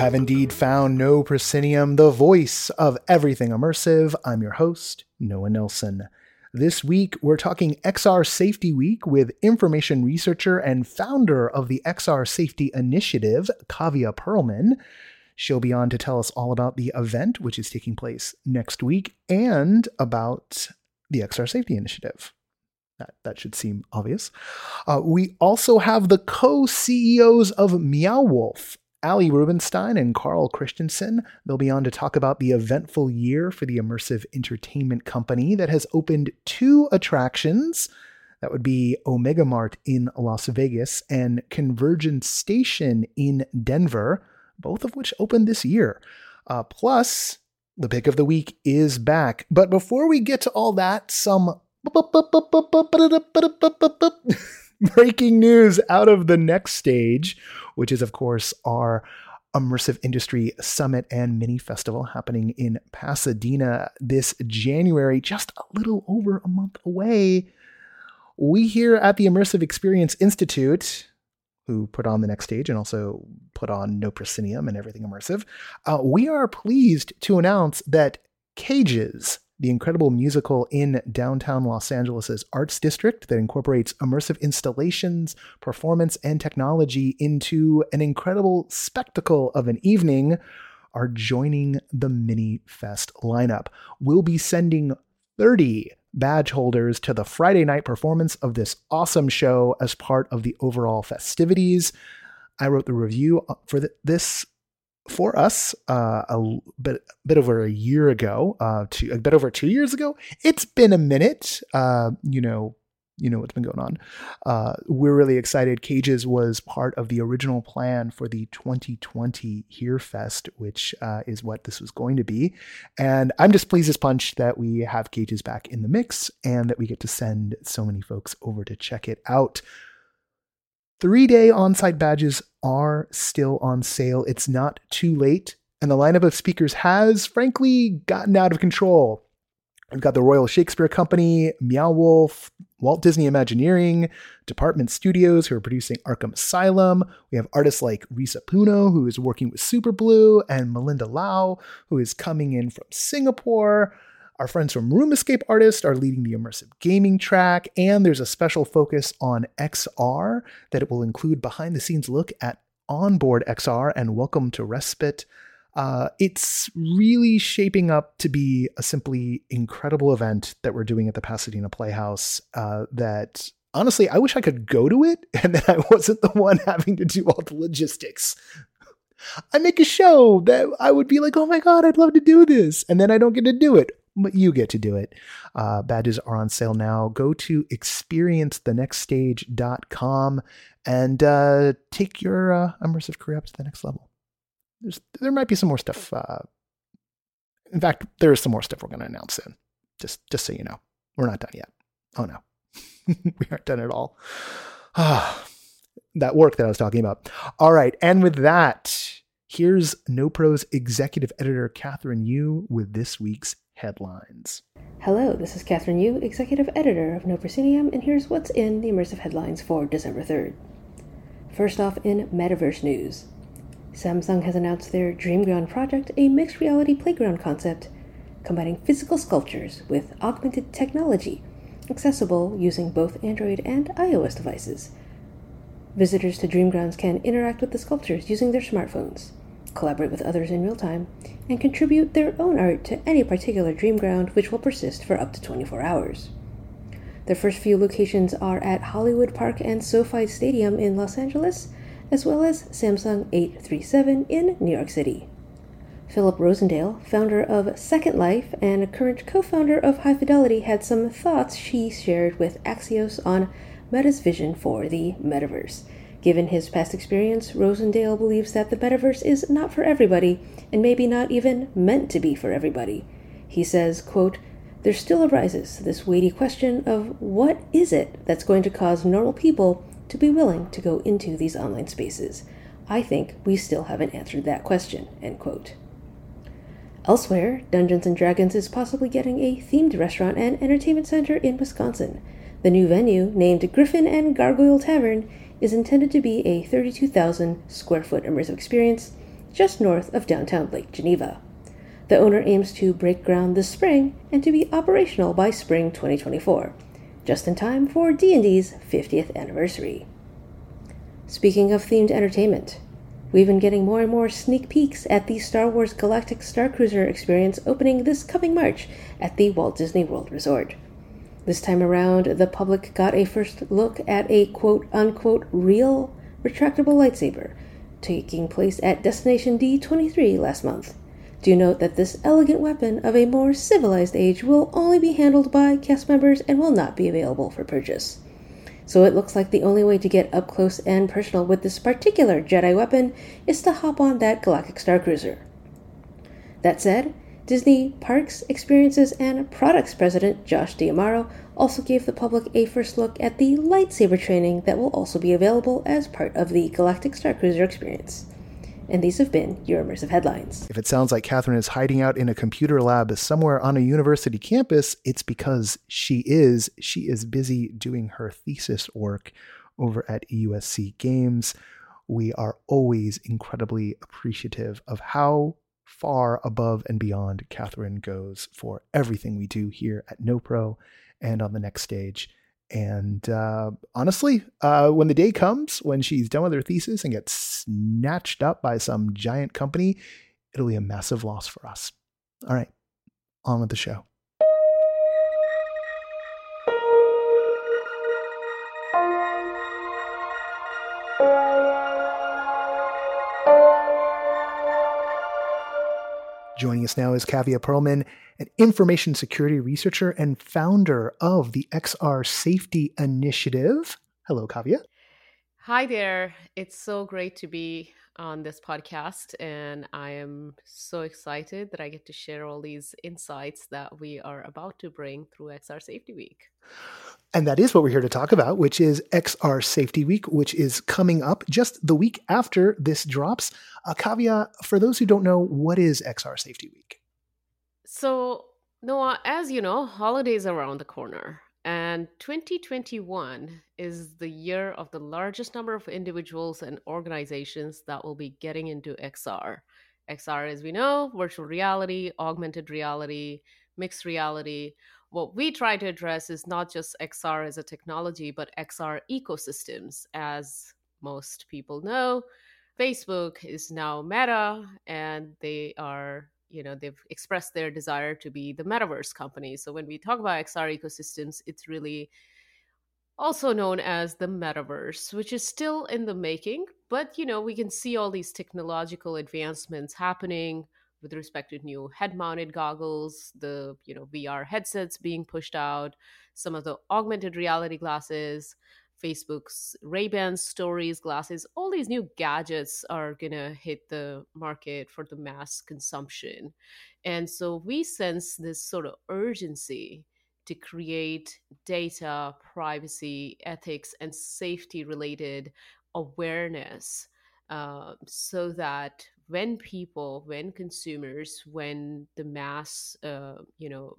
Have indeed found No Proscenium, the voice of everything immersive. I'm your host, Noah Nelson. This week, we're talking XR Safety Week with information researcher and founder of the XR Safety Initiative, Kavya Pearlman. She'll be on to tell us all about the event, which is taking place next week, and about the XR Safety Initiative. That, that should seem obvious. Uh, we also have the co CEOs of Meow Wolf, Ali Rubinstein and Carl Christensen. They'll be on to talk about the eventful year for the immersive entertainment company that has opened two attractions. That would be Omega Mart in Las Vegas and Convergence Station in Denver, both of which opened this year. Uh, plus, the pick of the week is back. But before we get to all that, some breaking news out of the next stage, which is, of course, our Immersive Industry Summit and Mini Festival happening in Pasadena this January, just a little over a month away. We here at the Immersive Experience Institute, who put on the next stage and also put on No Proscenium and everything immersive, uh, we are pleased to announce that Cages, the incredible musical in downtown Los Angeles' arts district that incorporates immersive installations, performance, and technology into an incredible spectacle of an evening, are joining the Mini Fest lineup. We'll be sending 30 badge holders to the Friday night performance of this awesome show as part of the overall festivities. I wrote the review uh, for the, this for us uh, a bit, bit over a year ago, uh, to a bit over two years ago. It's been a minute. Uh, you know, you know what's been going on. Uh, we're really excited. Cages was part of the original plan for the 2020 Here Fest, which uh, is what this was going to be. And I'm just pleased as punch that we have Cages back in the mix and that we get to send so many folks over to check it out. Three day on site badges are still on sale. It's not too late. And the lineup of speakers has, frankly, gotten out of control. We've got the Royal Shakespeare Company, Meow Wolf, Walt Disney Imagineering, Department Studios, who are producing Arkham Asylum. We have artists like Risa Puno, who is working with Super Blue, and Melinda Lau, who is coming in from Singapore. Our friends from Room Escape Artist are leading the immersive gaming track, and there's a special focus on XR that it will include behind the scenes look at onboard XR and welcome to Respite. Uh, it's really shaping up to be a simply incredible event that we're doing at the Pasadena Playhouse. Uh, that honestly, I wish I could go to it and that I wasn't the one having to do all the logistics. I make a show that I would be like, oh my God, I'd love to do this. And then I don't get to do it but you get to do it. Uh, badges are on sale now. Go to experiencethenextstage.com and uh, take your uh, immersive career up to the next level. There's, there might be some more stuff. Uh, in fact, there is some more stuff we're going to announce soon. Just, just so you know, we're not done yet. Oh no, we aren't done at all. Ah, that work that I was talking about. All right, and with that, here's NoPro's executive editor Kathryn Yu with this week's headlines. Hello, this is Kathryn Yu, executive editor of No Proscenium, and here's what's in the immersive headlines for December 3rd. First off, in metaverse news, Samsung has announced their Dreamground project, a mixed reality playground concept combining physical sculptures with augmented technology, accessible using both Android and iOS devices. Visitors to Dreamgrounds can interact with the sculptures using their smartphones collaborate with others in real time, and contribute their own art to any particular dream ground, which will persist for up to 24 hours. Their first few locations are at Hollywood Park and SoFi Stadium in Los Angeles, as well as Samsung 837 in New York City. Philip Rosedale, founder of Second Life and current co founder of High Fidelity, had some thoughts she shared with Axios on Meta's vision for the metaverse Given his past experience, Rosedale believes that the metaverse is not for everybody and maybe not even meant to be for everybody. He says, quote, there still arises this weighty question of what is it that's going to cause normal people to be willing to go into these online spaces? I think we still haven't answered that question. End quote. Elsewhere, Dungeons and Dragons is possibly getting a themed restaurant and entertainment center in Wisconsin. The new venue, named Griffin and Gargoyle Tavern, is intended to be a 32,000 square foot immersive experience just north of downtown Lake Geneva. The owner aims to break ground this spring and to be operational by spring 2024, just in time for D&D's 50th anniversary. Speaking of themed entertainment, we've been getting more and more sneak peeks at the Star Wars Galactic Star Cruiser experience opening this coming March at the Walt Disney World Resort. This time around, the public got a first look at a quote unquote real retractable lightsaber taking place at Destination D23 last month. Do note that this elegant weapon of a more civilized age will only be handled by cast members and will not be available for purchase so it looks like the only way to get up close and personal with this particular Jedi weapon is to hop on that Galactic Star Cruiser. That said, Disney Parks, Experiences, and Products President Josh D'Amaro also gave the public a first look at the lightsaber training that will also be available as part of the Galactic Star Cruiser experience and these have been your immersive headlines. If it sounds like Kathryn is hiding out in a computer lab somewhere on a university campus, it's because she is. She is busy doing her thesis work over at USC Games. We are always incredibly appreciative of how far above and beyond Kathryn goes for everything we do here at NoPro and on the next stage. And uh, honestly, uh, when the day comes when she's done with her thesis and gets snatched up by some giant company, it'll be a massive loss for us. All right, on with the show. Joining us now is Kavya Pearlman, an information security researcher and founder of the XR Safety Initiative. Hello, Kavya. Hi there. It's so great to be on this podcast, and I am so excited that I get to share all these insights that we are about to bring through XR Safety Week. And that is what we're here to talk about, which is XR Safety Week, which is coming up just the week after this drops. A caveat for those who don't know, what is XR Safety Week? So, Noah, as you know, holidays around the corner. And 2021 is the year of the largest number of individuals and organizations that will be getting into XR. XR, as we know, virtual reality, augmented reality, mixed reality what we try to address is not just XR as a technology, but XR ecosystems. As most people know, Facebook is now Meta, and they are, you know, they've expressed their desire to be the metaverse company. So when we talk about XR ecosystems, it's really also known as the metaverse, which is still in the making. But, you know, we can see all these technological advancements happening with respect to new head-mounted goggles, the you know VR headsets being pushed out, some of the augmented reality glasses, Facebook's Ray-Ban Stories glasses, all these new gadgets are going to hit the market for the mass consumption. And so we sense this sort of urgency to create data, privacy, ethics, and safety related awareness uh, so that when people when consumers when the mass uh, you know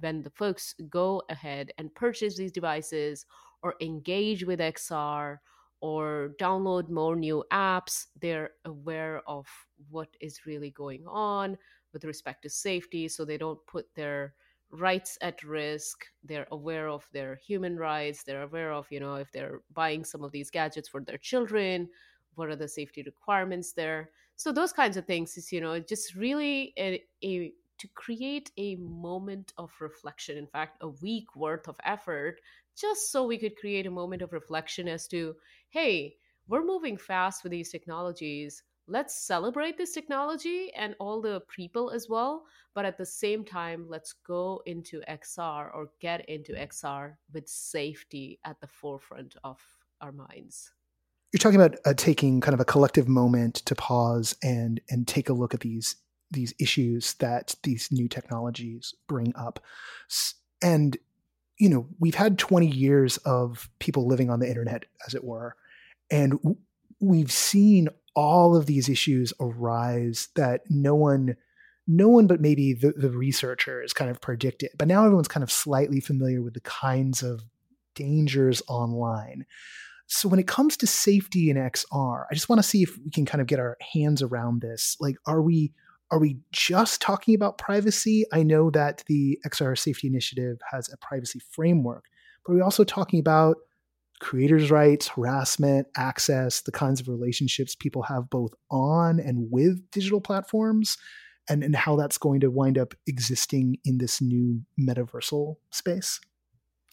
when the folks go ahead and purchase these devices or engage with xr or download more new apps they're aware of what is really going on with respect to safety so they don't put their rights at risk. They're aware of their human rights. They're aware of you know if they're buying some of these gadgets for their children what are the safety requirements there? So those kinds of things is you know just really a, a to create a moment of reflection in fact a week worth of effort just so we could create a moment of reflection as to hey we're moving fast with these technologies. Let's celebrate this technology and all the people as well but at the same time let's go into xr or get into xr with safety at the forefront of our minds. You're talking about uh, taking kind of a collective moment to pause and and take a look at these these issues that these new technologies bring up. And you know, we've had 20 years of people living on the internet as it were, and we've seen all of these issues arise that no one no one but maybe the, the researchers kind of predicted. But now everyone's kind of slightly familiar with the kinds of dangers online. So when it comes to safety in XR, I just want to see if we can kind of get our hands around this. Like, are we are we just talking about privacy? I know that the XR Safety Initiative has a privacy framework, but are we also talking about creators' rights, harassment, access, the kinds of relationships people have both on and with digital platforms, and, and how that's going to wind up existing in this new metaversal space?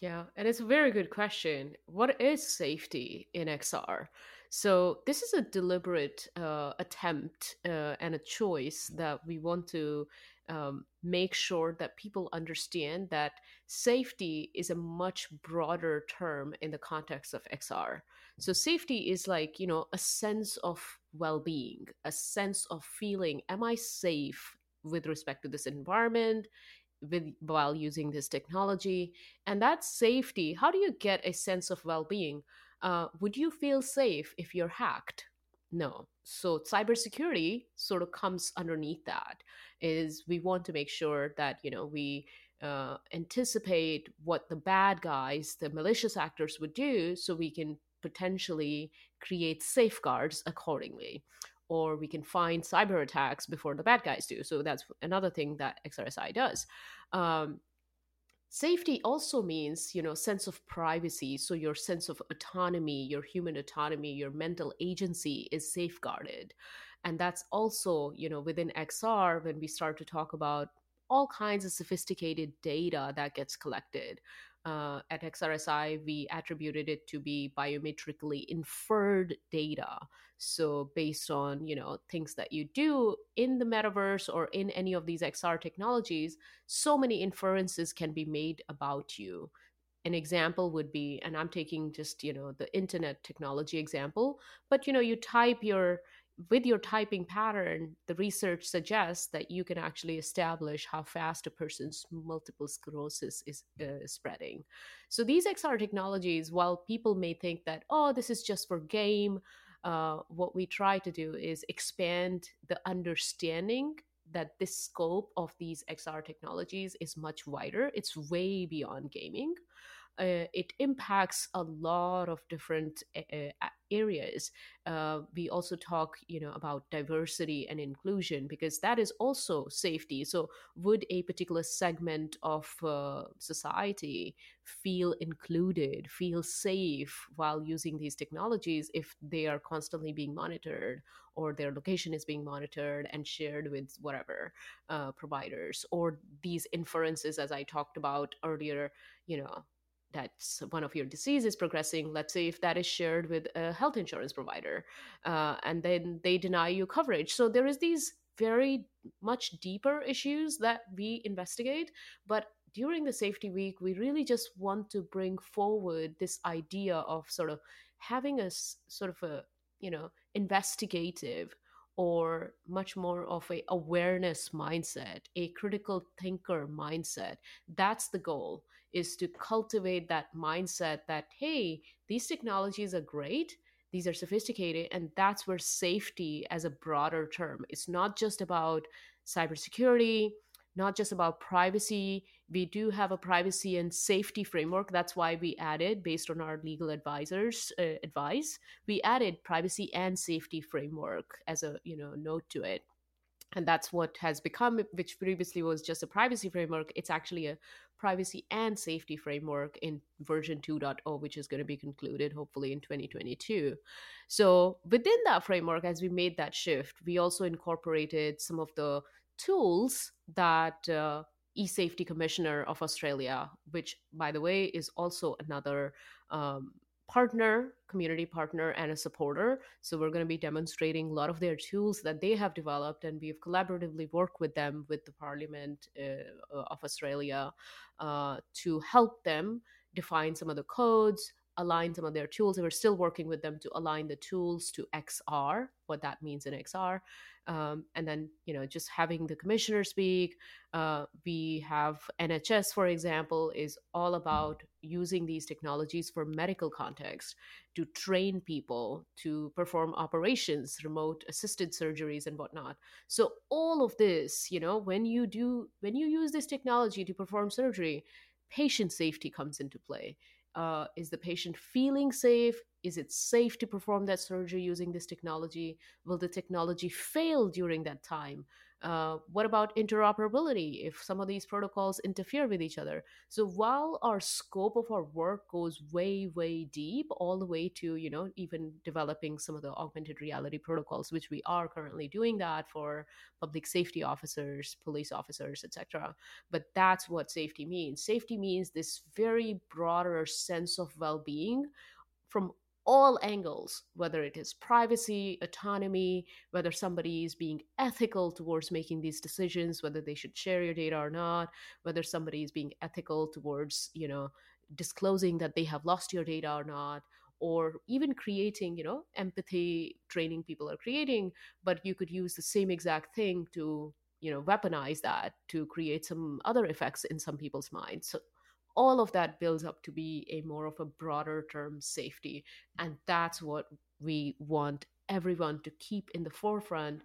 Yeah, and it's a very good question. What is safety in XR? So, this is a deliberate uh, attempt uh, and a choice that we want to um, make sure that people understand that safety is a much broader term in the context of XR. So, safety is like, you know, a sense of well being, a sense of feeling, am I safe with respect to this environment? with while using this technology and that safety how do you get a sense of well-being uh, would you feel safe if you're hacked no so cybersecurity sort of comes underneath that is we want to make sure that you know we uh, anticipate what the bad guys the malicious actors would do so we can potentially create safeguards accordingly or we can find cyber attacks before the bad guys do. So that's another thing that XRSI does. Um, safety also means you know sense of privacy. So your sense of autonomy your human autonomy your mental agency is safeguarded. And that's also you know within xr when we start to talk about all kinds of sophisticated data that gets collected uh, at XRSI, we attributed it to be biometrically inferred data. So based on you know things that you do in the metaverse or in any of these XR technologies, so many inferences can be made about you. An example would be, and I'm taking just you know the internet technology example, but you know you type your with your typing pattern, the research suggests that you can actually establish how fast a person's multiple sclerosis is uh, spreading. So these XR technologies, while people may think that, oh, this is just for game, uh, what we try to do is expand the understanding that this scope of these XR technologies is much wider. It's way beyond gaming uh, it impacts a lot of different uh, areas. Uh, we also talk, you know, about diversity and inclusion because that is also safety. So, would a particular segment of uh, society feel included, feel safe while using these technologies if they are constantly being monitored or their location is being monitored and shared with whatever uh, providers or these inferences, as I talked about earlier, you know that's one of your diseases progressing let's say if that is shared with a health insurance provider uh, and then they deny you coverage. So there is these very much deeper issues that we investigate but during the safety week we really just want to bring forward this idea of sort of having a sort of a you know investigative or much more of a awareness mindset a critical thinker mindset that's the goal is to cultivate that mindset that hey these technologies are great these are sophisticated and that's where safety as a broader term it's not just about cybersecurity not just about privacy we do have a privacy and safety framework. That's why we added based on our legal advisors uh, advice we added privacy and safety framework as a you know note to it. And that's what has become which previously was just a privacy framework. It's actually a privacy and safety framework in version 2.0 which is going to be concluded hopefully in 2022 so within that framework as we made that shift we also incorporated some of the tools that uh, e-safety commissioner of australia which by the way is also another um, partner, community partner, and a supporter. So we're going to be demonstrating a lot of their tools that they have developed, and we've collaboratively worked with them with the Parliament uh, of Australia uh, to help them define some of the codes, align some of their tools. And we're still working with them to align the tools to XR, what that means in XR. Um, and then, you know, just having the commissioner speak. Uh, we have NHS, for example, is all about using these technologies for medical context to train people to perform operations, remote assisted surgeries, and whatnot. So all of this, you know, when you do, when you use this technology to perform surgery, patient safety comes into play. Uh, is the patient feeling safe? Is it safe to perform that surgery using this technology? Will the technology fail during that time? Uh, what about interoperability if some of these protocols interfere with each other? So while our scope of our work goes way, way deep, all the way to you know even developing some of the augmented reality protocols, which we are currently doing that for public safety officers, police officers, etc. But that's what safety means. Safety means this very broader sense of well-being from all angles, whether it is privacy, autonomy, whether somebody is being ethical towards making these decisions, whether they should share your data or not, whether somebody is being ethical towards, you know, disclosing that they have lost your data or not, or even creating, you know, empathy training people are creating, but you could use the same exact thing to, you know, weaponize that to create some other effects in some people's minds. So all of that builds up to be a more of a broader term safety and that's what we want everyone to keep in the forefront.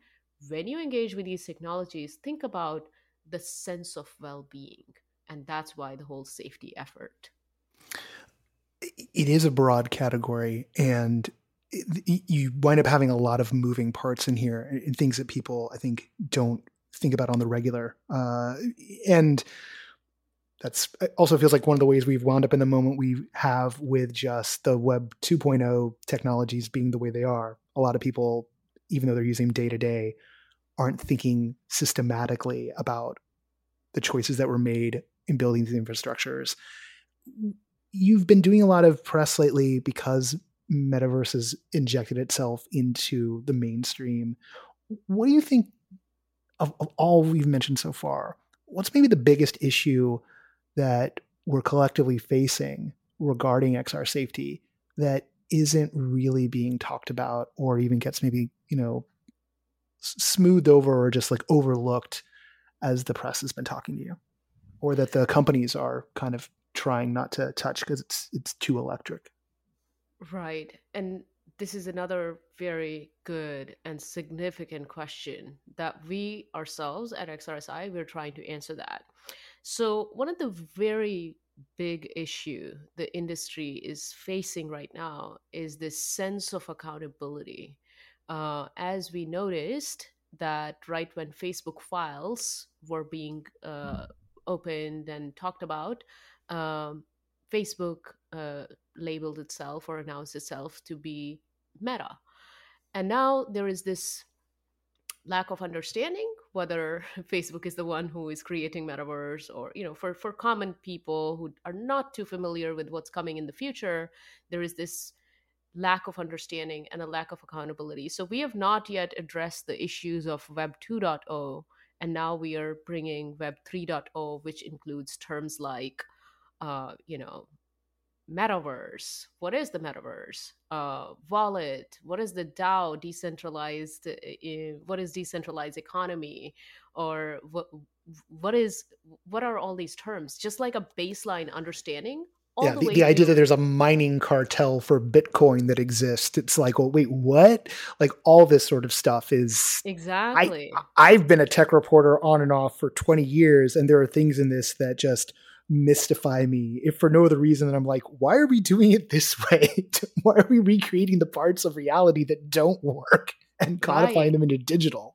When you engage with these technologies think about the sense of well-being and that's why the whole safety effort. It is a broad category and you wind up having a lot of moving parts in here and things that people i think don't think about on the regular. Uh, and that's also feels like one of the ways we've wound up in the moment we have with just the web 2.0 technologies being the way they are. A lot of people even though they're using day to day aren't thinking systematically about the choices that were made in building these infrastructures. You've been doing a lot of press lately because metaverse has injected itself into the mainstream. What do you think of, of all we've mentioned so far? What's maybe the biggest issue that we're collectively facing regarding XR safety that isn't really being talked about or even gets maybe, you know, smoothed over or just like overlooked as the press has been talking to you or that the companies are kind of trying not to touch because it's it's too electric. Right. And this is another very good and significant question that we ourselves at XRSI we're trying to answer that. So, one of the very big issue the industry is facing right now is this sense of accountability. Uh, as we noticed that right when Facebook files were being uh, opened and talked about, um, Facebook uh, labeled itself or announced itself to be Meta. And now there is this lack of understanding whether facebook is the one who is creating metaverse or you know for for common people who are not too familiar with what's coming in the future there is this lack of understanding and a lack of accountability. So we have not yet addressed the issues of web 2.0 and now we are bringing web 3.0 which includes terms like uh, you know metaverse what is the metaverse uh, wallet what is the dao decentralized uh, what is decentralized economy or what what is what are all these terms just like a baseline understanding yeah, the, the, the idea that there's a mining cartel for Bitcoin that exists. It's like, well, wait, what? Like all this sort of stuff is exactly. I, I've been a tech reporter on and off for 20 years, and there are things in this that just mystify me if for no other reason than I'm like, why are we doing it this way? why are we recreating the parts of reality that don't work and codifying right. them into digital?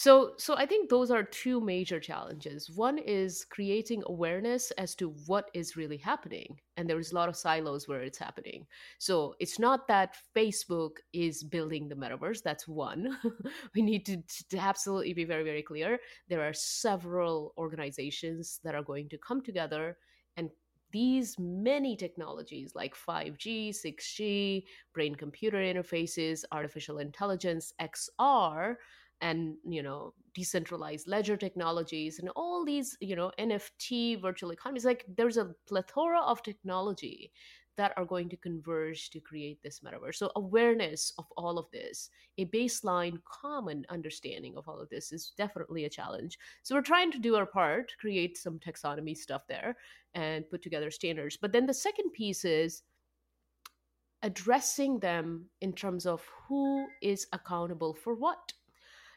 So, so I think those are two major challenges. One is creating awareness as to what is really happening, and there's a lot of silos where it's happening. So it's not that Facebook is building the metaverse. That's one. we need to, to absolutely be very, very clear. There are several organizations that are going to come together and these many technologies like 5G, 6G, brain computer interfaces, artificial intelligence, XR and you know decentralized ledger technologies and all these you know nft virtual economies like there's a plethora of technology that are going to converge to create this metaverse. So, awareness of all of this, a baseline common understanding of all of this is definitely a challenge. So, we're trying to do our part, create some taxonomy stuff there, and put together standards. But then the second piece is addressing them in terms of who is accountable for what.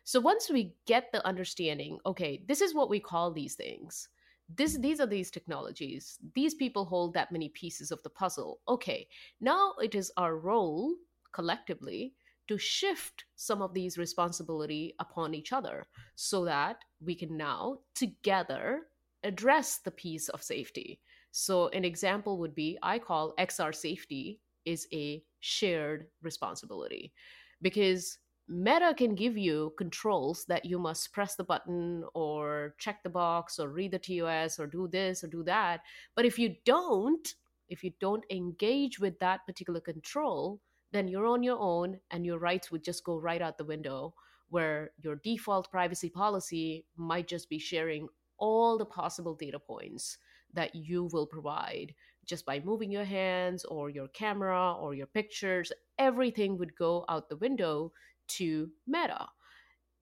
So once we get the understanding, okay, this is what we call these things. This these are these technologies. These people hold that many pieces of the puzzle. Okay, now it is our role collectively to shift some of these responsibility upon each other so that we can now together address the piece of safety. So an example would be I call XR safety is a shared responsibility because Meta can give you controls that you must press the button or check the box or read the TOS or do this or do that. But if you don't, if you don't engage with that particular control, then you're on your own and your rights would just go right out the window. Where your default privacy policy might just be sharing all the possible data points that you will provide just by moving your hands or your camera or your pictures, everything would go out the window to Meta.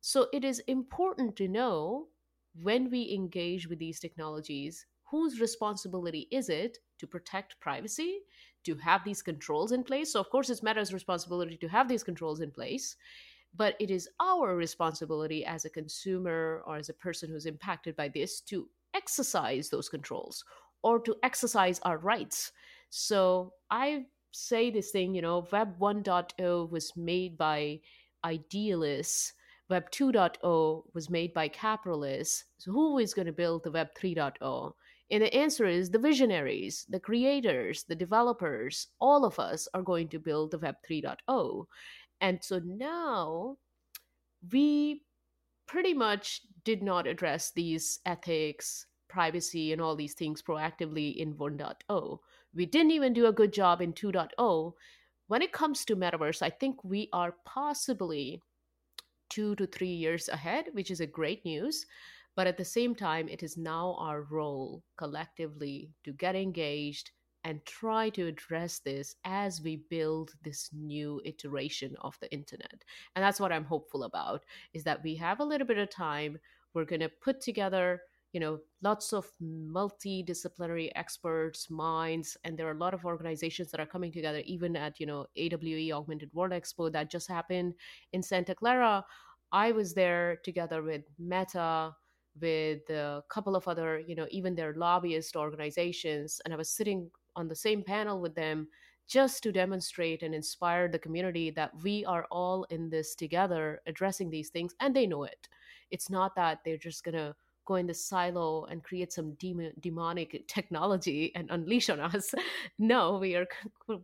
So it is important to know when we engage with these technologies, whose responsibility is it to protect privacy, to have these controls in place? So, of course, it's Meta's responsibility to have these controls in place, but it is our responsibility as a consumer or as a person who's impacted by this to exercise those controls or to exercise our rights. So I say this thing, you know, Web 1.0 was made by idealists. Web 2.0 was made by capitalists. So who is going to build the Web 3.0? And the answer is the visionaries, the creators, the developers, all of us are going to build the Web 3.0. And so now we pretty much did not address these ethics, privacy and all these things proactively in 1.0. We didn't even do a good job in 2.0. When it comes to metaverse, I think we are possibly two to three years ahead, which is a great news. But at the same time, it is now our role collectively to get engaged and try to address this as we build this new iteration of the internet. And that's what I'm hopeful about is that we have a little bit of time. We're going to put together you know lots of multidisciplinary experts minds and there are a lot of organizations that are coming together even at you know awe augmented world expo that just happened in santa clara. I was there together with meta with a couple of other you know even their lobbyist organizations and i was sitting on the same panel with them just to demonstrate and inspire the community that we are all in this together addressing these things and they know it. It's not that they're just going to go in the silo and create some demon, demonic technology and unleash on us. no, we are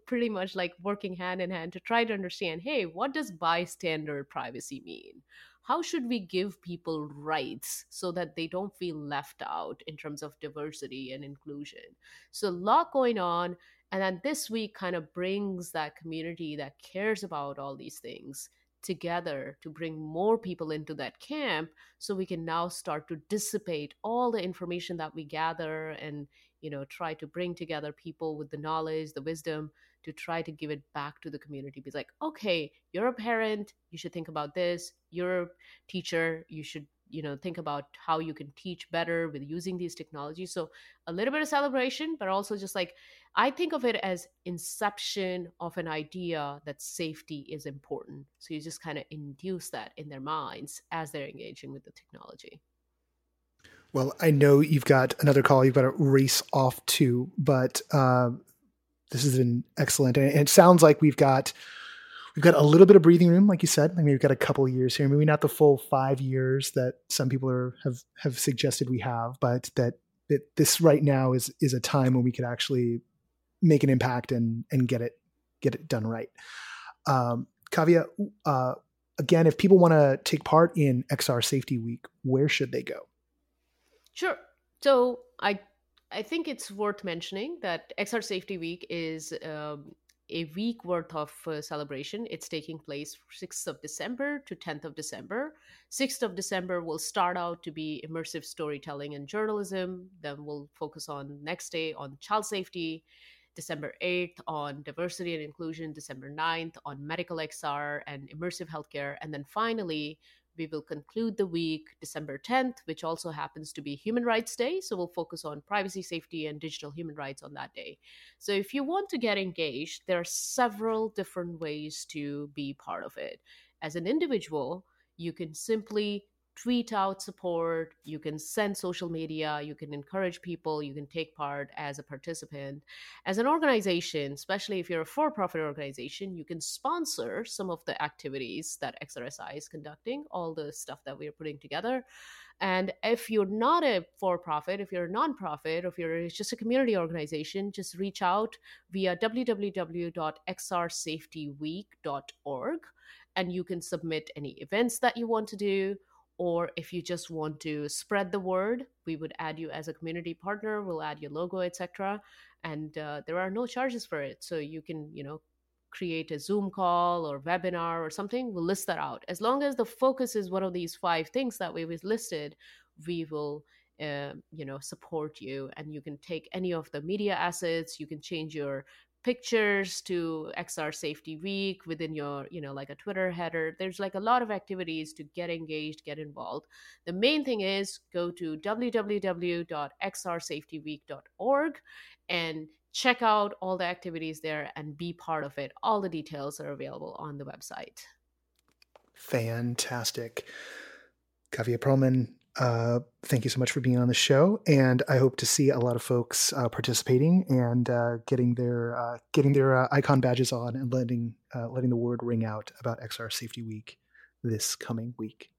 pretty much like working hand in hand to try to understand hey, what does bystander privacy mean? How should we give people rights so that they don't feel left out in terms of diversity and inclusion? So, a lot going on. And then this week kind of brings that community that cares about all these things together to bring more people into that camp so we can now start to dissipate all the information that we gather and you know try to bring together people with the knowledge the wisdom to try to give it back to the community. Be like okay you're a parent you should think about this. You're a teacher you should you know think about how you can teach better with using these technologies. So a little bit of celebration but also just like i think of it as inception of an idea that safety is important. So you just kind of induce that in their minds as they're engaging with the technology. Well i know you've got another call you've got to race off to but uh, this has been excellent and it sounds like we've got we've got a little bit of breathing room, like you said. I mean, we've got a couple years here, maybe not the full five years that some people are, have have suggested we have, but that, that this right now is is a time when we could actually make an impact and and get it get it done right. Um, Kavya, uh, again, if people want to take part in XR Safety Week, where should they go? Sure. So I I think it's worth mentioning that XR Safety Week is um, a week worth of uh, celebration. It's taking place 6th of December to 10th of December. 6th of December will start out to be immersive storytelling and journalism. Then we'll focus on next day on child safety. December 8th on diversity and inclusion, December 9th on medical XR and immersive healthcare. And then finally, we will conclude the week December 10th, which also happens to be Human Rights Day. So we'll focus on privacy, safety, and digital human rights on that day. So if you want to get engaged, there are several different ways to be part of it. As an individual, you can simply tweet out support, you can send social media, you can encourage people, you can take part as a participant. As an organization, especially if you're a for profit organization, you can sponsor some of the activities that XRSI is conducting, all the stuff that we are putting together. And if you're not a for profit, if you're a nonprofit, or if you're just a community organization, just reach out via www.xrsafetyweek.org and you can submit any events that you want to do or if you just want to spread the word we would add you as a community partner we'll add your logo etc and uh, there are no charges for it. So you can you know create a zoom call or webinar or something we'll list that out. As long as the focus is one of these five things that we've listed we will uh, you know support you and you can take any of the media assets you can change your pictures to XR Safety Week within your, you know, like a Twitter header. There's like a lot of activities to get engaged, get involved. The main thing is go to www.xrsafetyweek.org and check out all the activities there and be part of it. All the details are available on the website. Fantastic. Kavya Pearlman, uh, thank you so much for being on the show, and I hope to see a lot of folks uh, participating and uh, getting their uh, getting their uh, icon badges on and letting uh, letting the word ring out about XR Safety Week this coming week.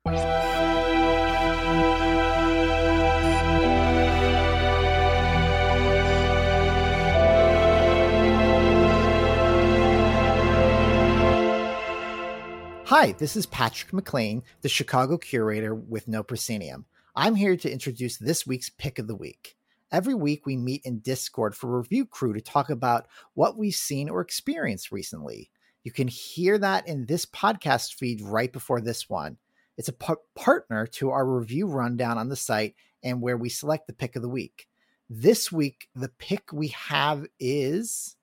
Hi, this is Patrick McLean, the Chicago curator with No Proscenium. I'm here to introduce this week's pick of the week. Every week, we meet in Discord for review crew to talk about what we've seen or experienced recently. You can hear that in this podcast feed right before this one. It's a p- partner to our review rundown on the site and where we select the pick of the week. This week, the pick we have is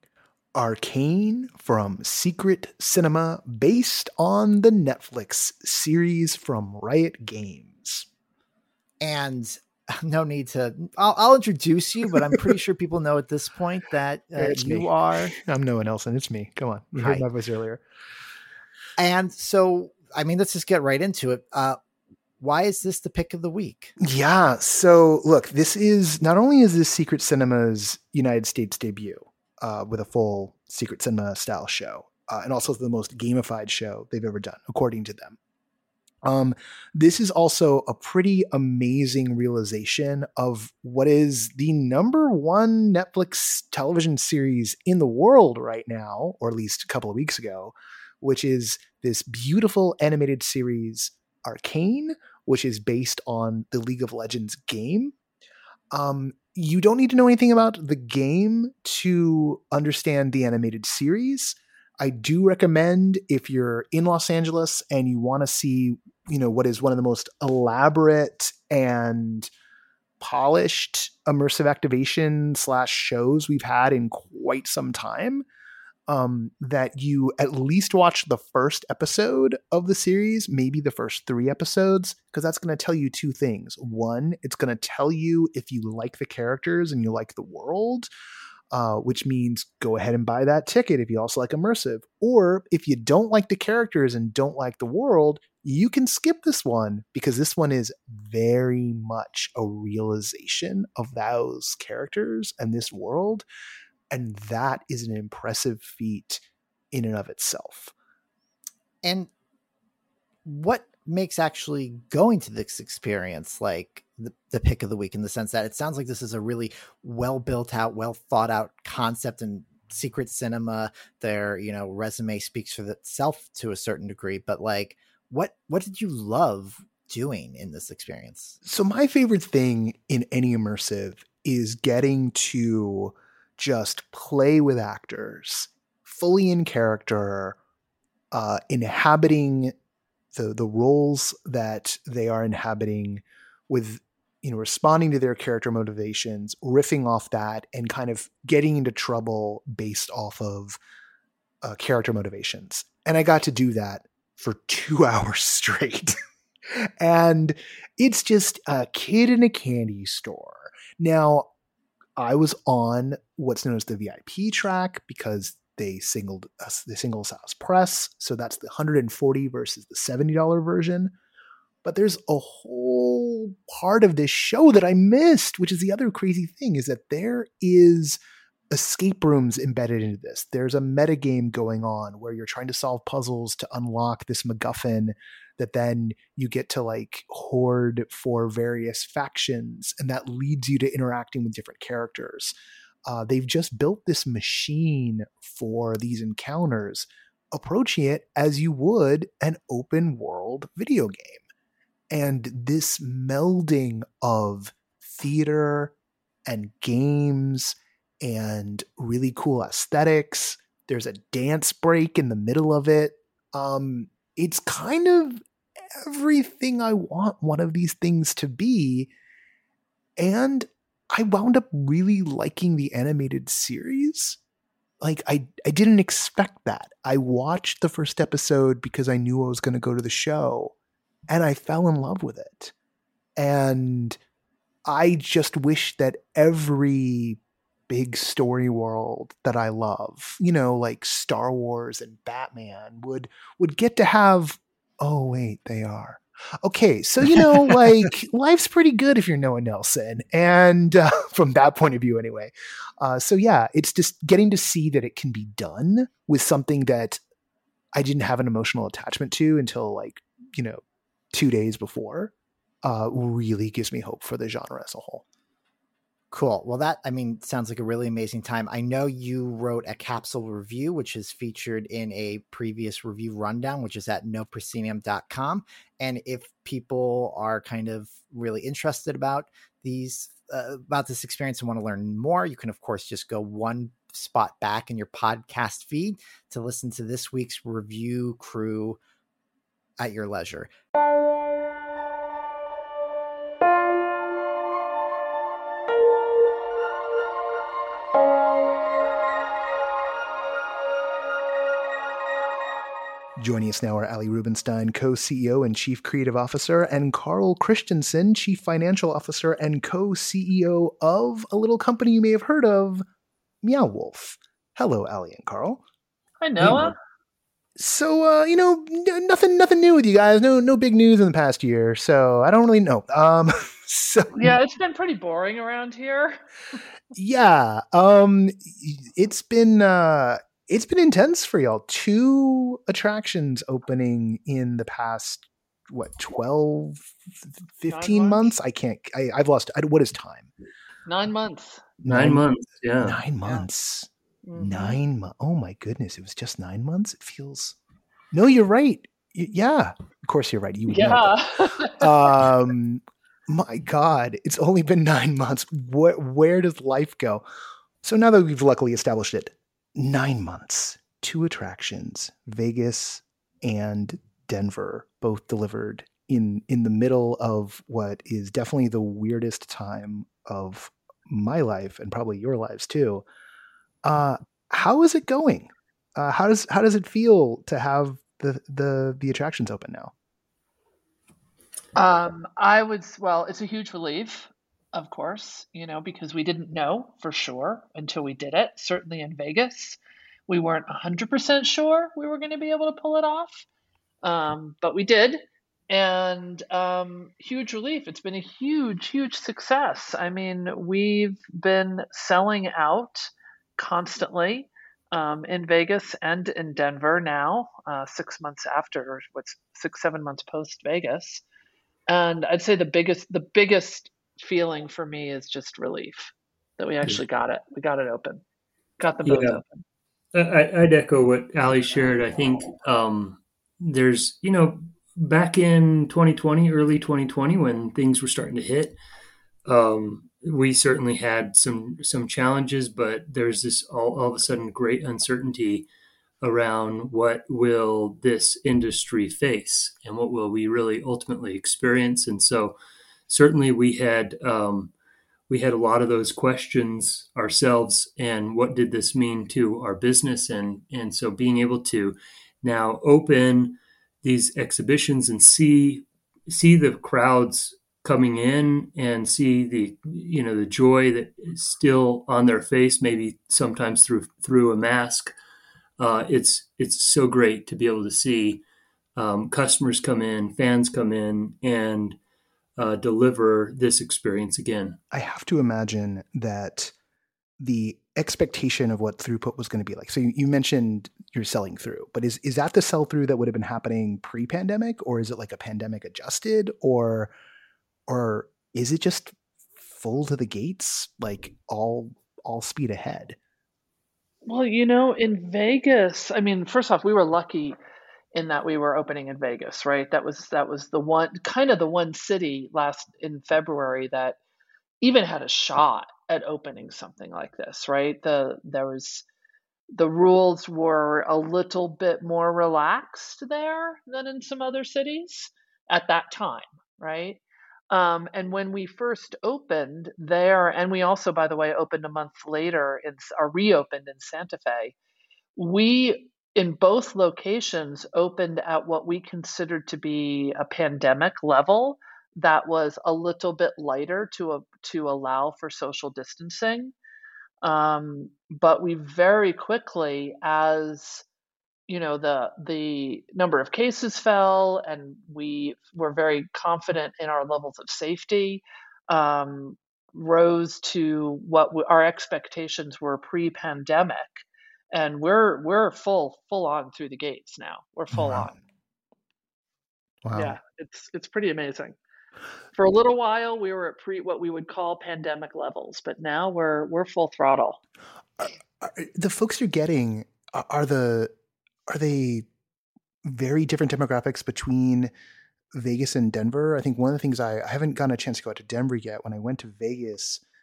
Arcane from Secret Cinema, based on the Netflix series from Riot Games. And no need to, I'll, I'll introduce you, but I'm pretty sure people know at this point that uh, you me. are. I'm no one else, and it's me. Come on. You heard my voice earlier. And so, I mean, let's just get right into it. Uh, why is this the pick of the week? Yeah. So, look, this is not only is this Secret Cinema's United States debut, uh, with a full Secret Cinema style show, uh, and also the most gamified show they've ever done, according to them. Um, this is also a pretty amazing realization of what is the number one Netflix television series in the world right now, or at least a couple of weeks ago, which is this beautiful animated series Arcane, which is based on the League of Legends game. Um, you don't need to know anything about the game to understand the animated series. I do recommend if you're in Los Angeles and you want to see, you know, what is one of the most elaborate and polished immersive activation slash shows we've had in quite some time um, that you at least watch the first episode of the series, maybe the first three episodes, because that's going to tell you two things. One, it's going to tell you if you like the characters and you like the world, uh, which means go ahead and buy that ticket if you also like immersive. Or if you don't like the characters and don't like the world, you can skip this one because this one is very much a realization of those characters and this world and that is an impressive feat in and of itself. And what makes actually going to this experience like the, the pick of the week in the sense that it sounds like this is a really well built out, well thought out concept and secret cinema. Their, you know, resume speaks for itself to a certain degree, but like what what did you love doing in this experience? So my favorite thing in any immersive is getting to just play with actors fully in character, uh, inhabiting the the roles that they are inhabiting with you know, responding to their character motivations, riffing off that, and kind of getting into trouble based off of uh, character motivations. And I got to do that for two hours straight. and it's just a kid in a candy store. Now, I was on what's known as the VIP track because they singled us, they singled us press. So that's the 140 versus the $70 version. But there's a whole part of this show that I missed, which is the other crazy thing is that there is escape rooms embedded into this. There's a metagame going on where you're trying to solve puzzles to unlock this MacGuffin that then you get to like hoard for various factions, and that leads you to interacting with different characters. Uh, they've just built this machine for these encounters, approaching it as you would an open world video game. And this melding of theater and games and really cool aesthetics. There's a dance break in the middle of it. Um, it's kind of everything I want one of these things to be. And I wound up really liking the animated series. Like I I didn't expect that. I watched the first episode because I knew I was going to go to the show and I fell in love with it. And I just wish that every big story world that I love, you know, like Star Wars and Batman would would get to have oh wait, they are. Okay, so you know, like life's pretty good if you're Noah Nelson, and uh, from that point of view, anyway. Uh, so yeah, it's just getting to see that it can be done with something that I didn't have an emotional attachment to until like you know two days before. Uh, really gives me hope for the genre as a whole. Cool. Well, that, I mean, sounds like a really amazing time. I know you wrote a capsule review, which is featured in a previous review rundown, which is at noproscenium.com. And if people are kind of really interested about these, uh, about this experience and want to learn more, you can, of course, just go one spot back in your podcast feed to listen to this week's review crew at your leisure. Joining us now are Ali Rubinstein, co CEO and Chief Creative Officer, and Carl Christensen, Chief Financial Officer and co CEO of a little company you may have heard of, Meow Wolf. Hello, Ali and Carl. Hi, Noah. So, uh, you know, n- nothing, nothing new with you guys. No, no big news in the past year. So I don't really know. Um, so yeah, it's been pretty boring around here. yeah, um, it's been, uh, it's been intense for y'all. Two attractions opening in the past what 12 15 months? months? i can't I, have lost I, what is time nine months nine, nine months yeah nine months yeah. mm-hmm. nine months oh my goodness it was just nine months it feels no you're right y- yeah of course you're right you would yeah um my god it's only been nine months where, where does life go so now that we've luckily established it nine months, two attractions, Vegas and Denver, both delivered in in the middle of what is definitely the weirdest time of my life and probably your lives too. Uh, how is it going? Uh, how does how does it feel to have the the the attractions open now? Um, I would well, it's a huge relief, of course, you know, because we didn't know for sure until we did it. Certainly in Vegas, we weren't 100% sure we were going to be able to pull it off, um, but we did. And um, huge relief. It's been a huge, huge success. I mean, we've been selling out constantly um, in Vegas and in Denver now, uh, six months after, what's six, seven months post Vegas. And I'd say the biggest, the biggest feeling for me is just relief that we actually got it. We got it open, got the boat yeah. open. I, would echo what Ali shared. I think um, there's, you know, back in 2020, early 2020, when things were starting to hit, um, we certainly had some some challenges, but there's this all, all of a sudden great uncertainty around what will this industry face and what will we really ultimately experience. And so certainly we had um, we had a lot of those questions ourselves and what did this mean to our business? And and so being able to now open these exhibitions and see see the crowds coming in and see the you know the joy that is still on their face maybe sometimes through through a mask uh, it's it's so great to be able to see um, customers come in fans come in and uh, deliver this experience again I have to imagine that the expectation of what throughput was going to be like. So you, you mentioned you're selling through, but is is that the sell through that would have been happening pre-pandemic, or is it like a pandemic adjusted, or or is it just full to the gates, like all all speed ahead? Well, you know, in Vegas, I mean, first off, we were lucky in that we were opening in Vegas, right? That was that was the one kind of the one city last in February that even had a shot at opening something like this, right? The there was the rules were a little bit more relaxed there than in some other cities at that time, right? Um, and when we first opened there, and we also, by the way, opened a month later in or reopened in Santa Fe, we in both locations opened at what we considered to be a pandemic level that was a little bit lighter to a, to allow for social distancing. Um, but we very quickly, as you know, the the number of cases fell, and we were very confident in our levels of safety. Um, rose to what w- our expectations were pre-pandemic, and we're we're full full on through the gates now. We're full Wow. on. Wow. Yeah, it's it's pretty amazing. For a little while, we were at pre what we would call pandemic levels, but now we're we're full throttle. Are, are, the folks you're getting are, the are they very different demographics between Vegas and Denver? I think one of the things I, I haven't gotten a chance to go out to Denver yet. When I went to Vegas, uh,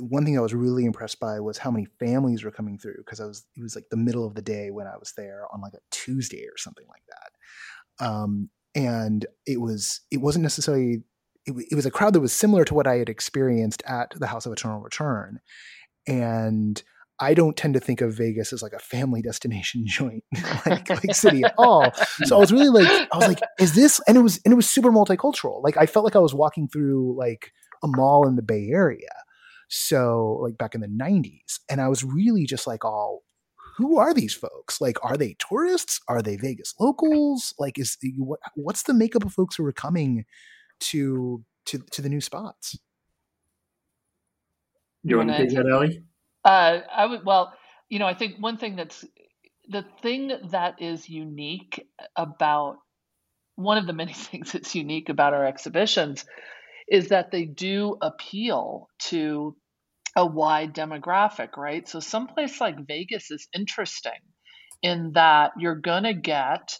one thing I was really impressed by was how many families were coming through because I was it was like the middle of the day when I was there on like a Tuesday or something like that. Um, and it was it wasn't necessarily it, it was a crowd that was similar to what I had experienced at the House of Eternal Return, and I don't tend to think of Vegas as like a family destination joint, like, like city at all. So I was really like, I was like, is this? And it was, and it was super multicultural. Like I felt like I was walking through like a mall in the Bay Area. So like back in the '90s, and I was really just like, all, who are these folks? Like, are they tourists? Are they Vegas locals? Like, is what? What's the makeup of folks who are coming to to to the new spots? you want to take that Ali Uh, I would well, you know, I think one thing that's the thing that is unique about one of the many things that's unique about our exhibitions is that they do appeal to a wide demographic, right? So someplace like Vegas is interesting in that you're going to get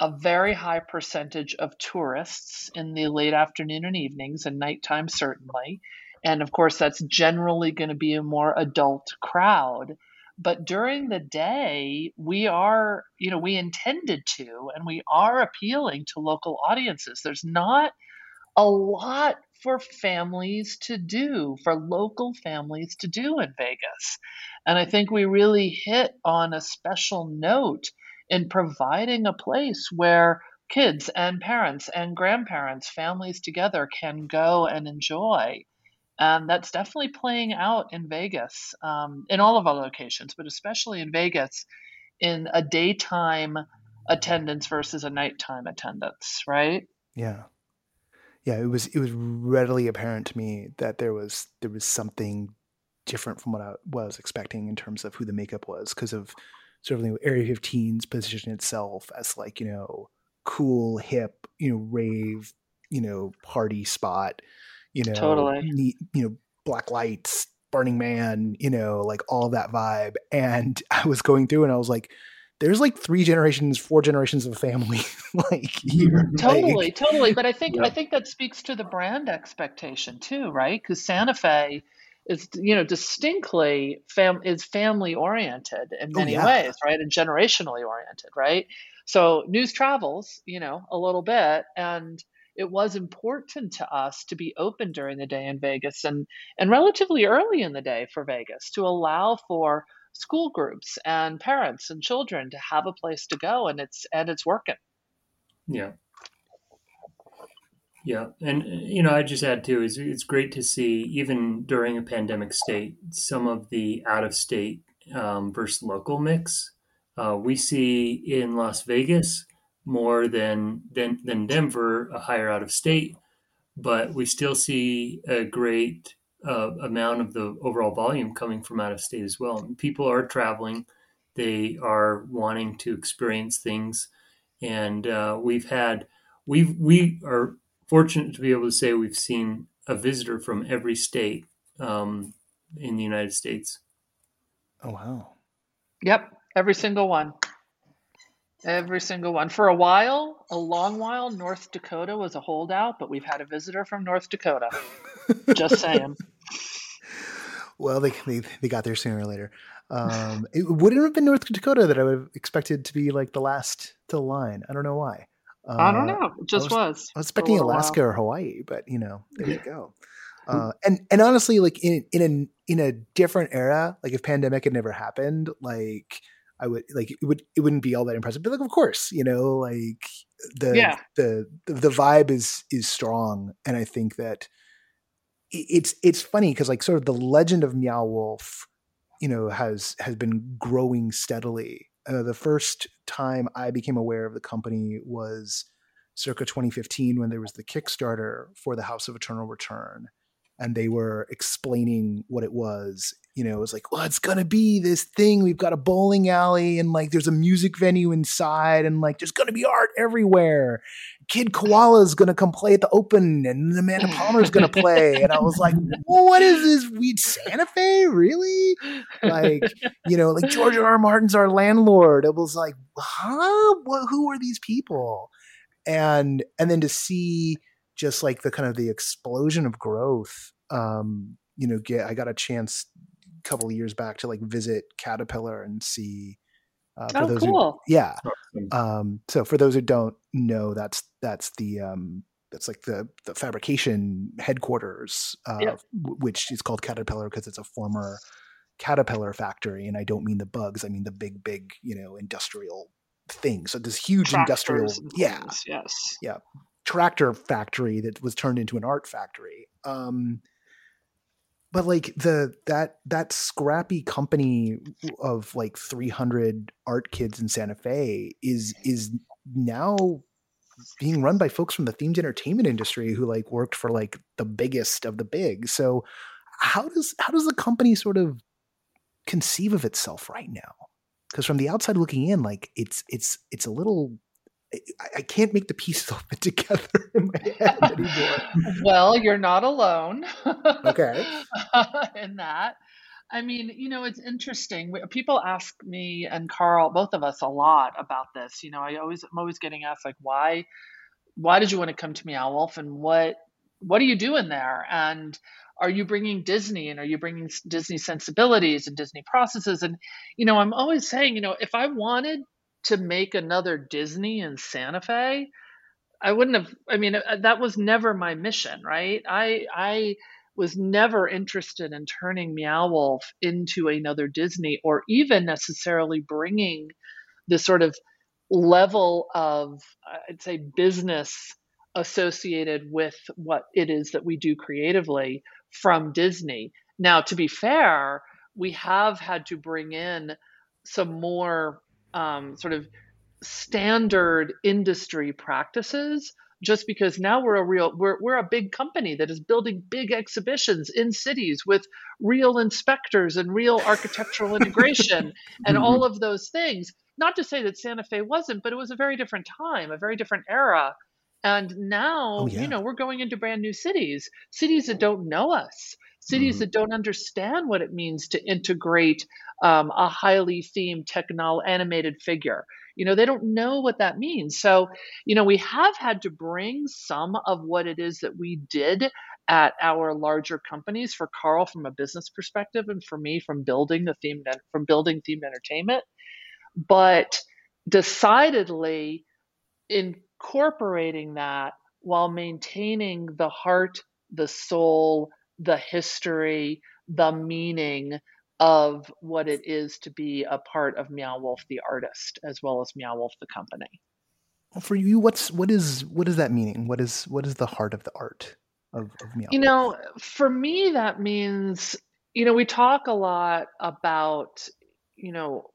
a very high percentage of tourists in the late afternoon and evenings and nighttime certainly. And of course that's generally going to be a more adult crowd. But during the day, we are, you know, we intended to and we are appealing to local audiences. There's not a lot for families to do, for local families to do in Vegas. And I think we really hit on a special note in providing a place where kids and parents and grandparents, families together can go and enjoy. And that's definitely playing out in Vegas, um, in all of our locations, but especially in Vegas, in a daytime attendance versus a nighttime attendance, right? Yeah. Yeah, it was it was readily apparent to me that there was there was something different from what I, was expecting in terms of who the makeup was because of certainly Area 15's position itself as like, you know, cool, hip, you know, rave, you know, party spot, you know, Totally. neat, you know, black lights, Burning Man, you know, like all that vibe. And I was going through and I was like, there's like three generations, four generations of a family like here. Like, Totally, totally. But I think I think that speaks to the brand expectation too, right? Because Santa Fe is, you know, distinctly fam is family oriented in Oh, many yeah. ways, right? And generationally oriented, right? So news travels, you know, a little bit, and it was important to us to be open during the day in Vegas and and relatively early in the day for Vegas to allow for school groups and parents and children to have a place to go and it's and it's working. Yeah. Yeah, and you know, I just add too is it's great to see even during a pandemic state some of the out of state um, versus local mix. Uh, we see in Las Vegas more than than than Denver a higher out of state, but we still see a great uh, amount of the overall volume coming from out of state as well. People are traveling, they are wanting to experience things, and uh, we've had we we are fortunate to be able to say we've seen a visitor from every state um, in the United States. Oh wow! Yep, every single one. Every single one. For a while, a long while, North Dakota was a holdout, but we've had a visitor from North Dakota. Just saying. Well, they, they they got there sooner or later. Um, it wouldn't have been North Dakota that I would have expected to be like the last to the line. I don't know why. Uh, I don't know. It just I was. was. I was expecting Alaska while. or Hawaii, but you know, there you go. Uh, and and honestly, like in in a in a different era, like if pandemic had never happened, like I would like it would it wouldn't be all that impressive. But like, of course, you know, like the yeah. the the vibe is is strong, and I think that it's it's funny because like sort of the legend of Meow Wolf, you know, has has been growing steadily. Uh, the first time I became aware of the company was circa 2015 when there was the Kickstarter for the House of Eternal Return, and they were explaining what it was you know, it was like, well, it's gonna be this thing. We've got a bowling alley and like there's a music venue inside, and like there's gonna be art everywhere. Kid Koala's gonna come play at the open, and Amanda Palmer's gonna play. And I was like, well, what is this? We Santa Fe, really? Like, you know, like George R. R. Martin's our landlord. It was like, huh? What, who are these people? And and then to see just like the kind of the explosion of growth um you know get i got a chance couple of years back to like visit Caterpillar and see. Uh, for oh, those cool! Who, yeah. Um, so for those who don't know, that's that's the um, that's like the the fabrication headquarters, uh, yep. which is called Caterpillar because it's a former Caterpillar factory, and I don't mean the bugs, I mean the big, big, you know, industrial thing. So this huge Tractors industrial, yeah, yes, yeah, tractor factory that was turned into an art factory. Um, but like the that that scrappy company of like 300 art kids in Santa Fe is is now being run by folks from the themed entertainment industry who like worked for like the biggest of the big. So how does how does the company sort of conceive of itself right now? Because from the outside looking in, like it's it's it's a little I, I can't make the pieces all fit together in my head anymore. well, you're not alone. Okay. in that. I mean, you know, it's interesting. People ask me and Carl, both of us, a lot about this. You know, I always, I'm always getting asked, like, why, why did you want to come to Meow Wolf, and what, what are you doing there? And are you bringing Disney, and are you bringing Disney sensibilities and Disney processes? And you know, I'm always saying, you know, if I wanted to make another Disney in Santa Fe, I wouldn't have. I mean, uh, that was never my mission, right? I I was never interested in turning Meow Wolf into another Disney, or even necessarily bringing the sort of level of I'd say business associated with what it is that we do creatively from Disney. Now, to be fair, we have had to bring in some more um, sort of standard industry practices just because now we're a real we're, we're a big company that is building big exhibitions in cities with real inspectors and real architectural integration and all mm-hmm. of those things not to say that santa fe wasn't but it was a very different time a very different era and now oh, yeah. you know we're going into brand new cities cities that don't know us cities mm-hmm. that don't understand what it means to integrate um, a highly themed technol animated figure you know they don't know what that means so you know we have had to bring some of what it is that we did at our larger companies for carl from a business perspective and for me from building the themed from building themed entertainment but decidedly incorporating that while maintaining the heart, the soul, the history, the meaning of what it is to be a part of Meow Wolf the artist as well as Meow Wolf the company. Well, for you, what's what is what is that meaning? What is what is the heart of the art of, of Meow? You know, for me that means, you know, we talk a lot about, you know,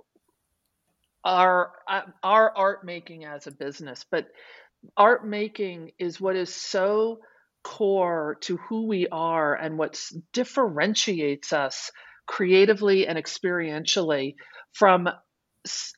our uh, our art making as a business, but art making is what is so core to who we are and what differentiates us creatively and experientially from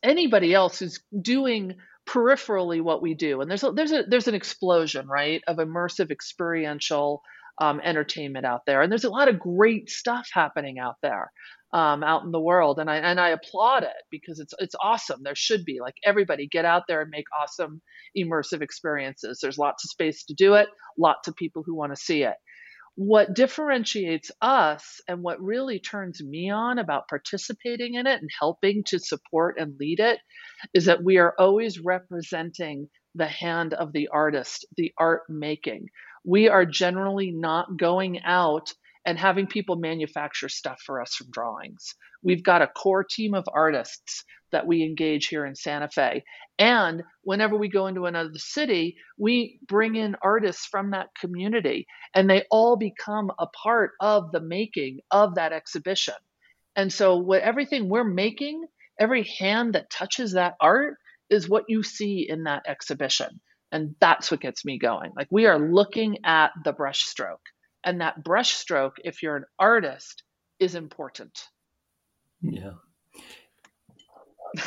anybody else who's doing peripherally what we do. And there's a, there's a there's an explosion, right, of immersive experiential um, entertainment out there, and there's a lot of great stuff happening out there um, out in the world, and I and I applaud it because it's it's awesome. There should be like everybody get out there and make awesome immersive experiences. There's lots of space to do it, lots of people who want to see it. What differentiates us and what really turns me on about participating in it and helping to support and lead it is that we are always representing the hand of the artist, the art making. We are generally not going out and having people manufacture stuff for us from drawings. We've got a core team of artists that we engage here in Santa Fe. And whenever we go into another city, we bring in artists from that community and they all become a part of the making of that exhibition. And so what everything we're making, every hand that touches that art is what you see in that exhibition. And that's what gets me going. Like we are looking at the brushstroke and that brushstroke if you're an artist is important. Yeah.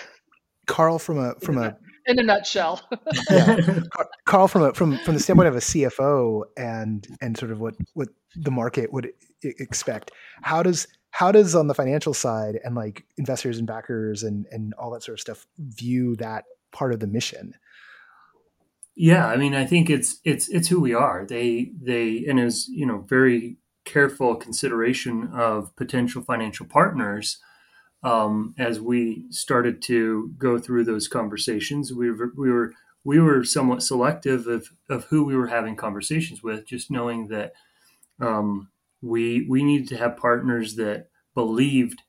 Carl from a from in a, a in a nutshell. Yeah. carl from a from from the standpoint of a cfo and and sort of what what the market would expect how does how does on the financial side and like investors and backers and and all that sort of stuff view that part of the mission yeah, I mean, I think it's it's it's who we are. They they and as you know, very careful consideration of potential financial partners. Um, as we started to go through those conversations, we were we were we were somewhat selective of of who we were having conversations with, just knowing that um, we we needed to have partners that believed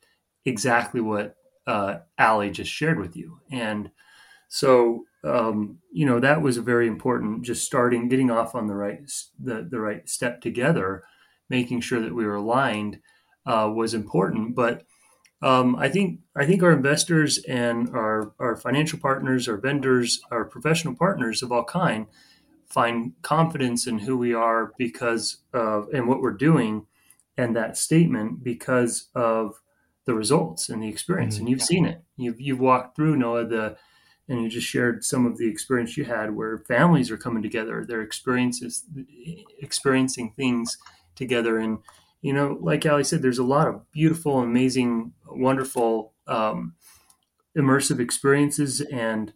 exactly what uh, Ali just shared with you, and so um, you know that was a very important just starting getting off on the right the, the right step together making sure that we were aligned uh, was important but um, I think I think our investors and our, our financial partners, our vendors, our professional partners of all kind find confidence in who we are because of and what we're doing and that statement because of the results and the experience. Mm-hmm. And you've seen it. You've you've walked through Noah the and you just shared some of the experience you had where families are coming together their experiences experiencing things together. And you know like ali said there's a lot of beautiful amazing wonderful um, immersive experiences and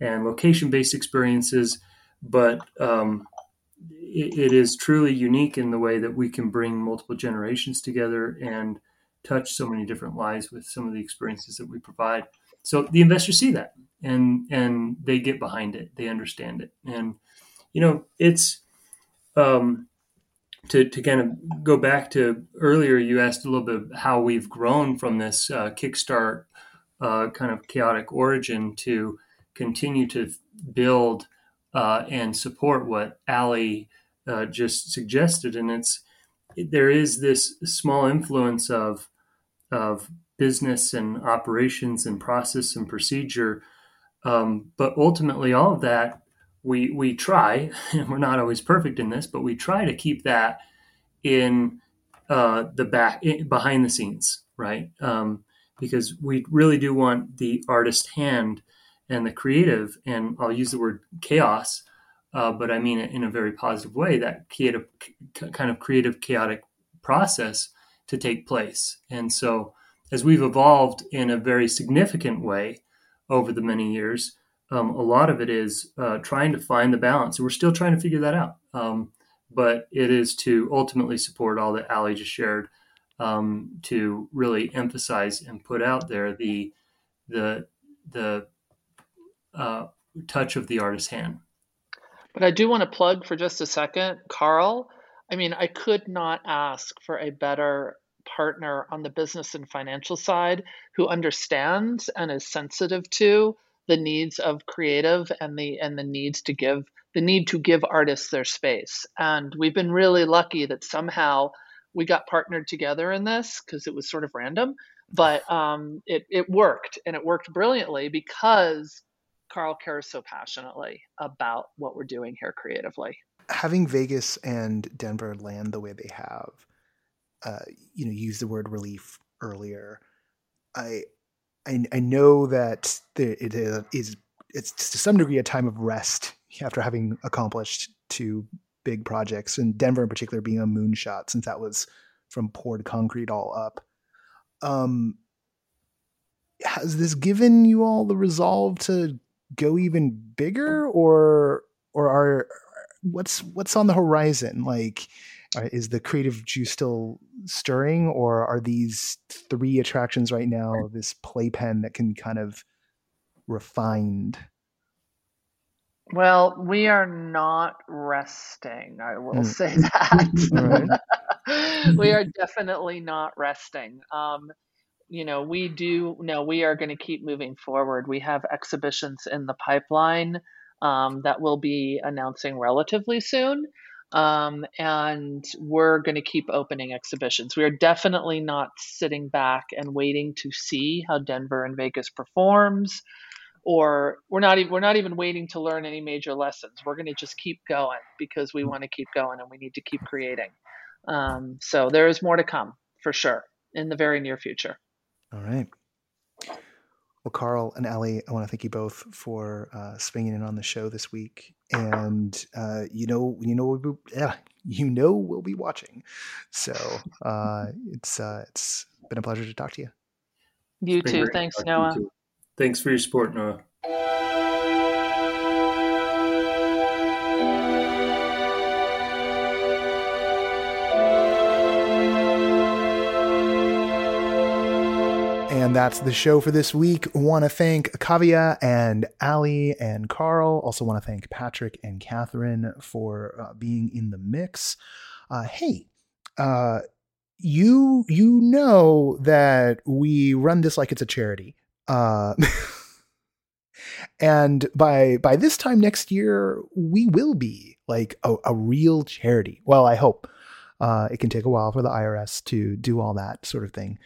and location based experiences. But um, it, it is truly unique in the way that we can bring multiple generations together and touch so many different lives with some of the experiences that we provide. So the investors see that and and they get behind it. They understand it. And you know it's um to, to kind of go back to earlier you asked a little bit how we've grown from this uh, kickstart uh, kind of chaotic origin to continue to build uh, and support what ali uh, just suggested. And it's there is this small influence of of business and operations and process and procedure um, but ultimately, all of that we we try, and we're not always perfect in this, but we try to keep that in uh, the back in, behind the scenes, right? Um, because we really do want the artist hand and the creative, and I'll use the word chaos, uh, but I mean it in a very positive way. That creative, kind of creative, chaotic process to take place, and so as we've evolved in a very significant way over the many years. Um, a lot of it is uh, trying to find the balance. we're still trying to figure that out. Um, but it is to ultimately support all that Ali just shared um, to really emphasize and put out there the the the uh, touch of the artist's hand. But I do want to plug for just a second, Carl. I mean, I could not ask for a better partner on the business and financial side who understands and is sensitive to the needs of creative and the and the needs to give the need to give artists their space. And we've been really lucky that somehow we got partnered together in this because it was sort of random, but um, it it worked and it worked brilliantly because Carl cares so passionately about what we're doing here creatively. Having Vegas and Denver land the way they have, uh, you know, use the word relief earlier. I, I, I know that it is it's to some degree a time of rest after having accomplished two big projects, and Denver in particular being a moonshot since that was from poured concrete all up. Um, has this given you all the resolve to go even bigger, or or are what's what's on the horizon? Like, uh, is the creative juice still stirring, or are these three attractions right now this playpen that can kind of refined? Well, we are not resting. I will mm. say that. we are definitely not resting. Um, you know, we do no, we are going to keep moving forward. We have exhibitions in the pipeline um, that we'll be announcing relatively soon. Um, and we're going to keep opening exhibitions. We are definitely not sitting back and waiting to see how Denver and Vegas performs, or we're not even we're not even waiting to learn any major lessons. We're going to just keep going because we want to keep going and we need to keep creating. Um, so there is more to come for sure in the very near future. All right. Well, Carl and Ali, I want to thank you both for uh, swinging in on the show this week. And uh, you know, you know, we'll be, yeah, you know, we'll be watching. So uh, it's uh, it's been a pleasure to talk to you. You too. Thanks, Noah. Thanks for your support, Noah. And that's the show for this week. Want to thank Kavya and Ali and Carl. Also want to thank Patrick and Kathryn for uh, being in the mix. Uh, hey, uh, you you know that we run this like it's a charity. Uh, and by by this time next year, we will be like a, a real charity. Well, I hope. Uh, it can take a while for the IRS to do all that sort of thing.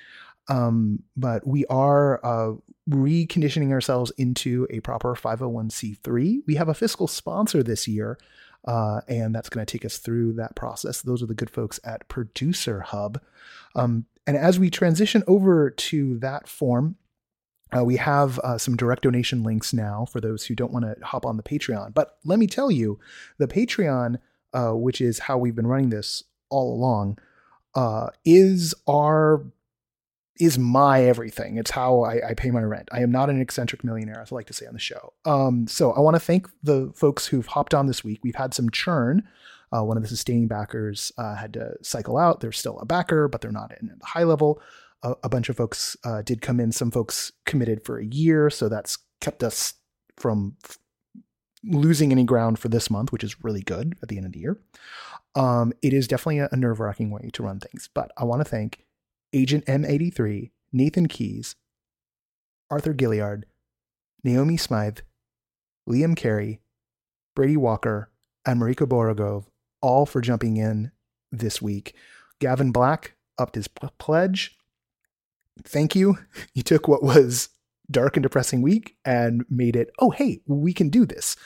Um, but we are uh, reconditioning ourselves into a proper 501c3. We have a fiscal sponsor this year, uh, and that's going to take us through that process. Those are the good folks at Producer Hub. Um, and as we transition over to that form, uh, we have uh, some direct donation links now for those who don't want to hop on the Patreon. But let me tell you, the Patreon, uh, which is how we've been running this all along, uh, is our is my everything. It's how I, I, pay my rent. I am not an eccentric millionaire, as I like to say on the show. Um, so I want to thank the folks who've hopped on this week. We've had some churn. Uh, one of the sustaining backers uh, had to cycle out. They're still a backer, but they're not in the high level. A, a bunch of folks uh, did come in. Some folks committed for a year, so that's kept us from f- losing any ground for this month, which is really good at the end of the year. Um, it is definitely a, a nerve wracking way to run things, but I want to thank Agent M83, Nathan Keys, Arthur Gilliard, Naomi Smythe, Liam Carey, Brady Walker, and Mariko Borogov, all for jumping in this week. Gavin Black upped his pledge. Thank you. You took what was dark and depressing week and made it, oh, hey, we can do this.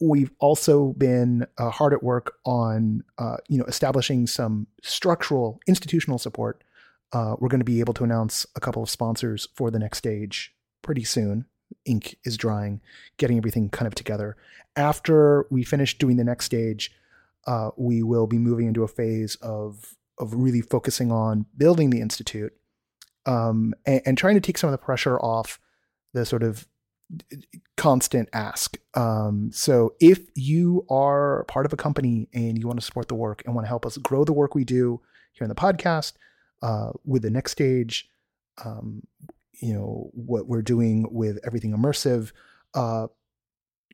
We've also been uh, hard at work on, uh, you know, establishing some structural institutional support uh, we're going to be able to announce a couple of sponsors for the next stage pretty soon. Ink is drying, getting everything kind of together. After we finish doing the next stage, uh, we will be moving into a phase of of really focusing on building the institute um, and, and, trying to take some of the pressure off the sort of constant ask. Um, so if you are part of a company and you want to support the work and want to help us grow the work we do here in the podcast, uh, with the next stage, um, you know, what we're doing with everything immersive, uh,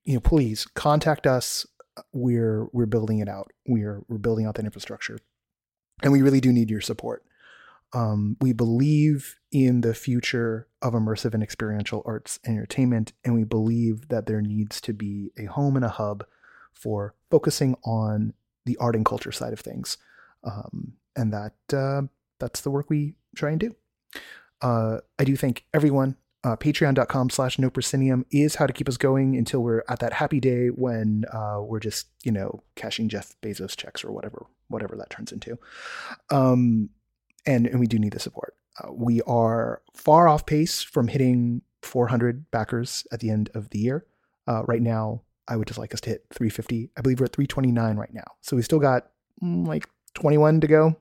you know, please contact us. we're we're building it out. We're we're building out that infrastructure, and we really do need your support. Um, we believe in the future of immersive and experiential arts and entertainment, and we believe that there needs to be a home and a hub for focusing on the art and culture side of things, um, and that uh, that's the work we try and do. Uh, I do thank everyone. Uh, Patreon.com slash no is how to keep us going until we're at that happy day when uh, we're just, you know, cashing Jeff Bezos checks or whatever, whatever that turns into. Um, and, and we do need the support. Uh, we are far off pace from hitting 400 backers at the end of the year. Uh, right now, I would just like us to hit 350. I believe we're at 329 right now. So we still got mm, like 21 to go.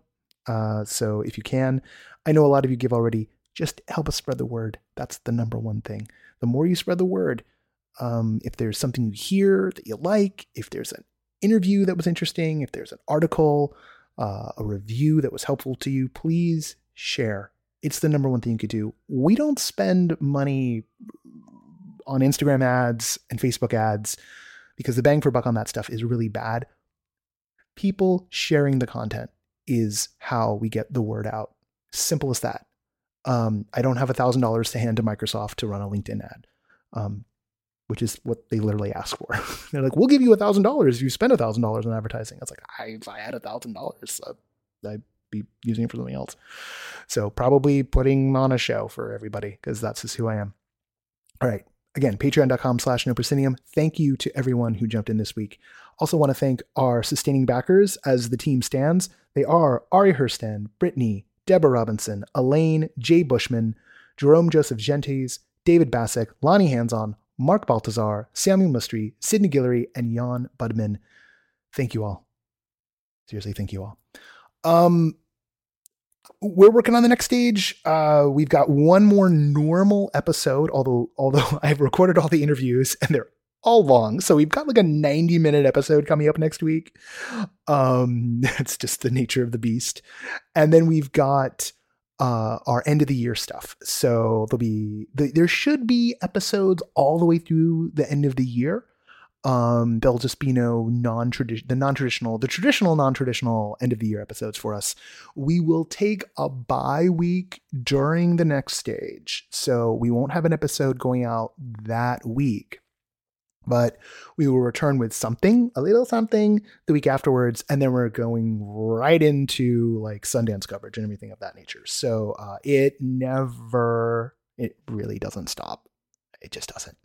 Uh, so if you can, I know a lot of you give already. Just help us spread the word. That's the number one thing. The more you spread the word, um, if there's something you hear that you like, if there's an interview that was interesting, if there's an article, uh, a review that was helpful to you, please share. It's the number one thing you could do. We don't spend money on Instagram ads and Facebook ads because the bang for buck on that stuff is really bad. People sharing the content is how we get the word out. Simple as that. Um, I don't have a thousand dollars to hand to Microsoft to run a LinkedIn ad, um, which is what they literally ask for. They're like, "We'll give you a thousand dollars if you spend a thousand dollars on advertising." It's like, I, if I had a thousand dollars, uh, I'd be using it for something else. So probably putting on a show for everybody because that's just who I am. All right. Again, patreon.com slash no. Thank you to everyone who jumped in this week. Also want to thank our sustaining backers as the team stands. They are Ari Hurston, Brittany, Deborah Robinson, Elaine, Jay Bushman, Jerome Joseph Gentes, David Bassick, Lonnie Hanson, Mark Baltazar, Samuel Mustry, Sidney Guillory, and Jan Budman. Thank you all. Seriously, thank you all. Um, we're working on the next stage. Uh, we've got one more normal episode, although although I've recorded all the interviews and they're all long. So we've got like a 90 minute episode coming up next week. Um, it's just the nature of the beast. And then we've got uh, our end of the year stuff. So there'll be there should be episodes all the way through the end of the year. Um, there'll just be no non-traditional, the non-traditional, the traditional non-traditional end of the year episodes for us. We will take a bye week during the next stage, so we won't have an episode going out that week. But we will return with something, a little something, the week afterwards, and then we're going right into like Sundance coverage and everything of that nature. So uh, it never, it really doesn't stop. It just doesn't.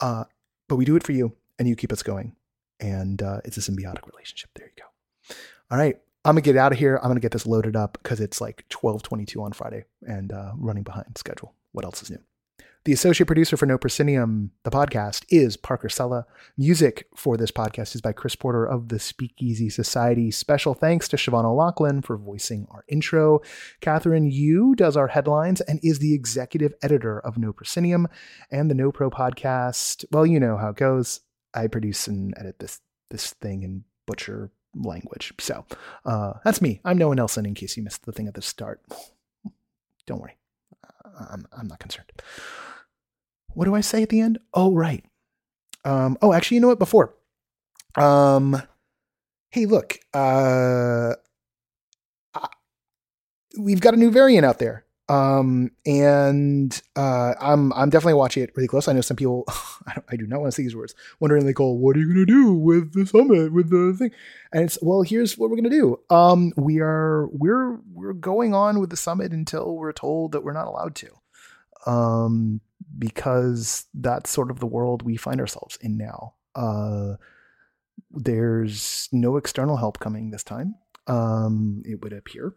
Uh, but we do it for you and you keep us going. And uh, it's a symbiotic relationship. There you go. All right. I'm gonna get out of here. I'm gonna get this loaded up because it's like 12:22 on Friday and uh, running behind schedule. What else is new? The associate producer for No Proscenium, the podcast, is Parker Sela. Music for this podcast is by Chris Porter of the Speakeasy Society. Special thanks to Siobhan O'Loughlin for voicing our intro. Kathryn Yu does our headlines and is the executive editor of No Proscenium and the No Pro podcast. Well, you know how it goes. I produce and edit this this thing in butcher language. So uh, that's me. I'm Noah Nelson. In case you missed the thing at the start, don't worry. I'm I'm not concerned. What do I say at the end? Oh right. Um, oh, actually, you know what? Before, um, hey, look, uh, we've got a new variant out there. Um, and uh, I'm I'm definitely watching it really close. I know some people, I, I, do not want to say these words, wondering like, oh, what are you gonna do with the summit with the thing? And it's well, here's what we're gonna do. Um, we are we're we're going on with the summit until we're told that we're not allowed to. Um, because that's sort of the world we find ourselves in now. Uh, there's no external help coming this time. Um, it would appear,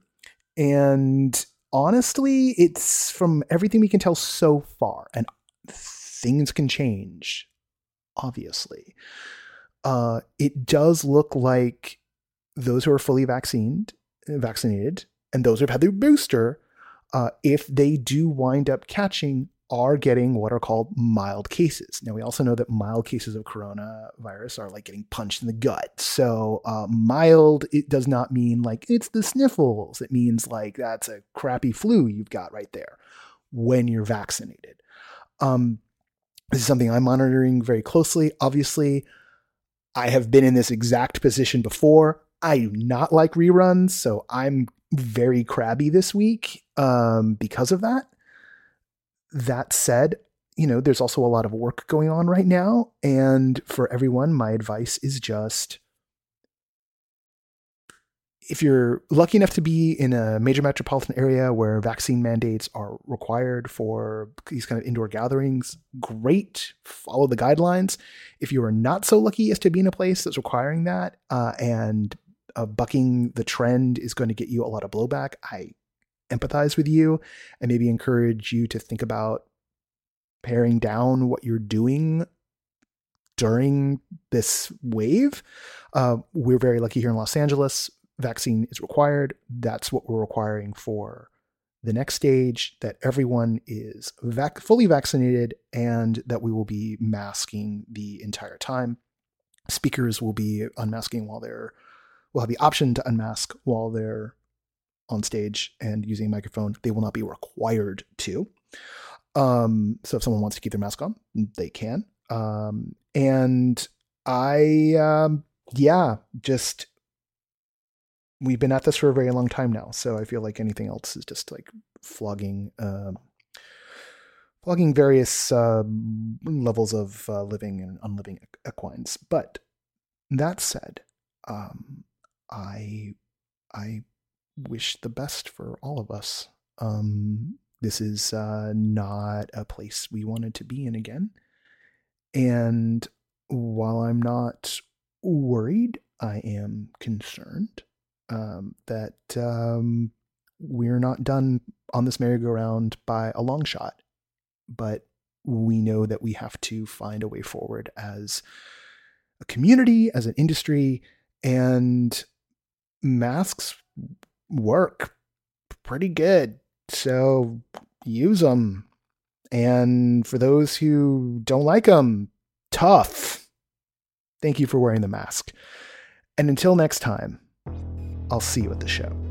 and honestly, it's from everything we can tell so far, and things can change, obviously. Uh, it does look like those who are fully vaccinated, vaccinated, and those who've had their booster, uh, if they do wind up catching are getting what are called mild cases. Now, we also know that mild cases of coronavirus are like getting punched in the gut. So, uh, mild, it does not mean like it's the sniffles. It means like that's a crappy flu you've got right there when you're vaccinated. Um, this is something I'm monitoring very closely. Obviously, I have been in this exact position before. I do not like reruns, so I'm very crabby this week um, because of that. That said, you know, there's also a lot of work going on right now. And for everyone, my advice is just if you're lucky enough to be in a major metropolitan area where vaccine mandates are required for these kind of indoor gatherings, great, follow the guidelines. If you are not so lucky as to be in a place that's requiring that uh, and uh, bucking the trend is going to get you a lot of blowback, I empathize with you and maybe encourage you to think about paring down what you're doing during this wave. Uh, we're very lucky here in Los Angeles. Vaccine is required. That's what we're requiring for the next stage that everyone is vac- fully vaccinated and that we will be masking the entire time. Speakers will be unmasking while they're, will have the option to unmask while they're on stage and using a microphone. They will not be required to. Um, so if someone wants to keep their mask on, they can. Um, and I, um, yeah, just we've been at this for a very long time now. So I feel like anything else is just like flogging, um, flogging various uh, levels of uh, living and unliving equines. But that said, um, I, I wish the best for all of us. Um, this is uh, not a place we wanted to be in again. And while I'm not worried, I am concerned um, that um, we're not done on this merry-go-round by a long shot. But we know that we have to find a way forward as a community, as an industry, and masks work pretty good so use them. And for those who don't like them, tough. Thank you for wearing the mask. And until next time, I'll see you at the show.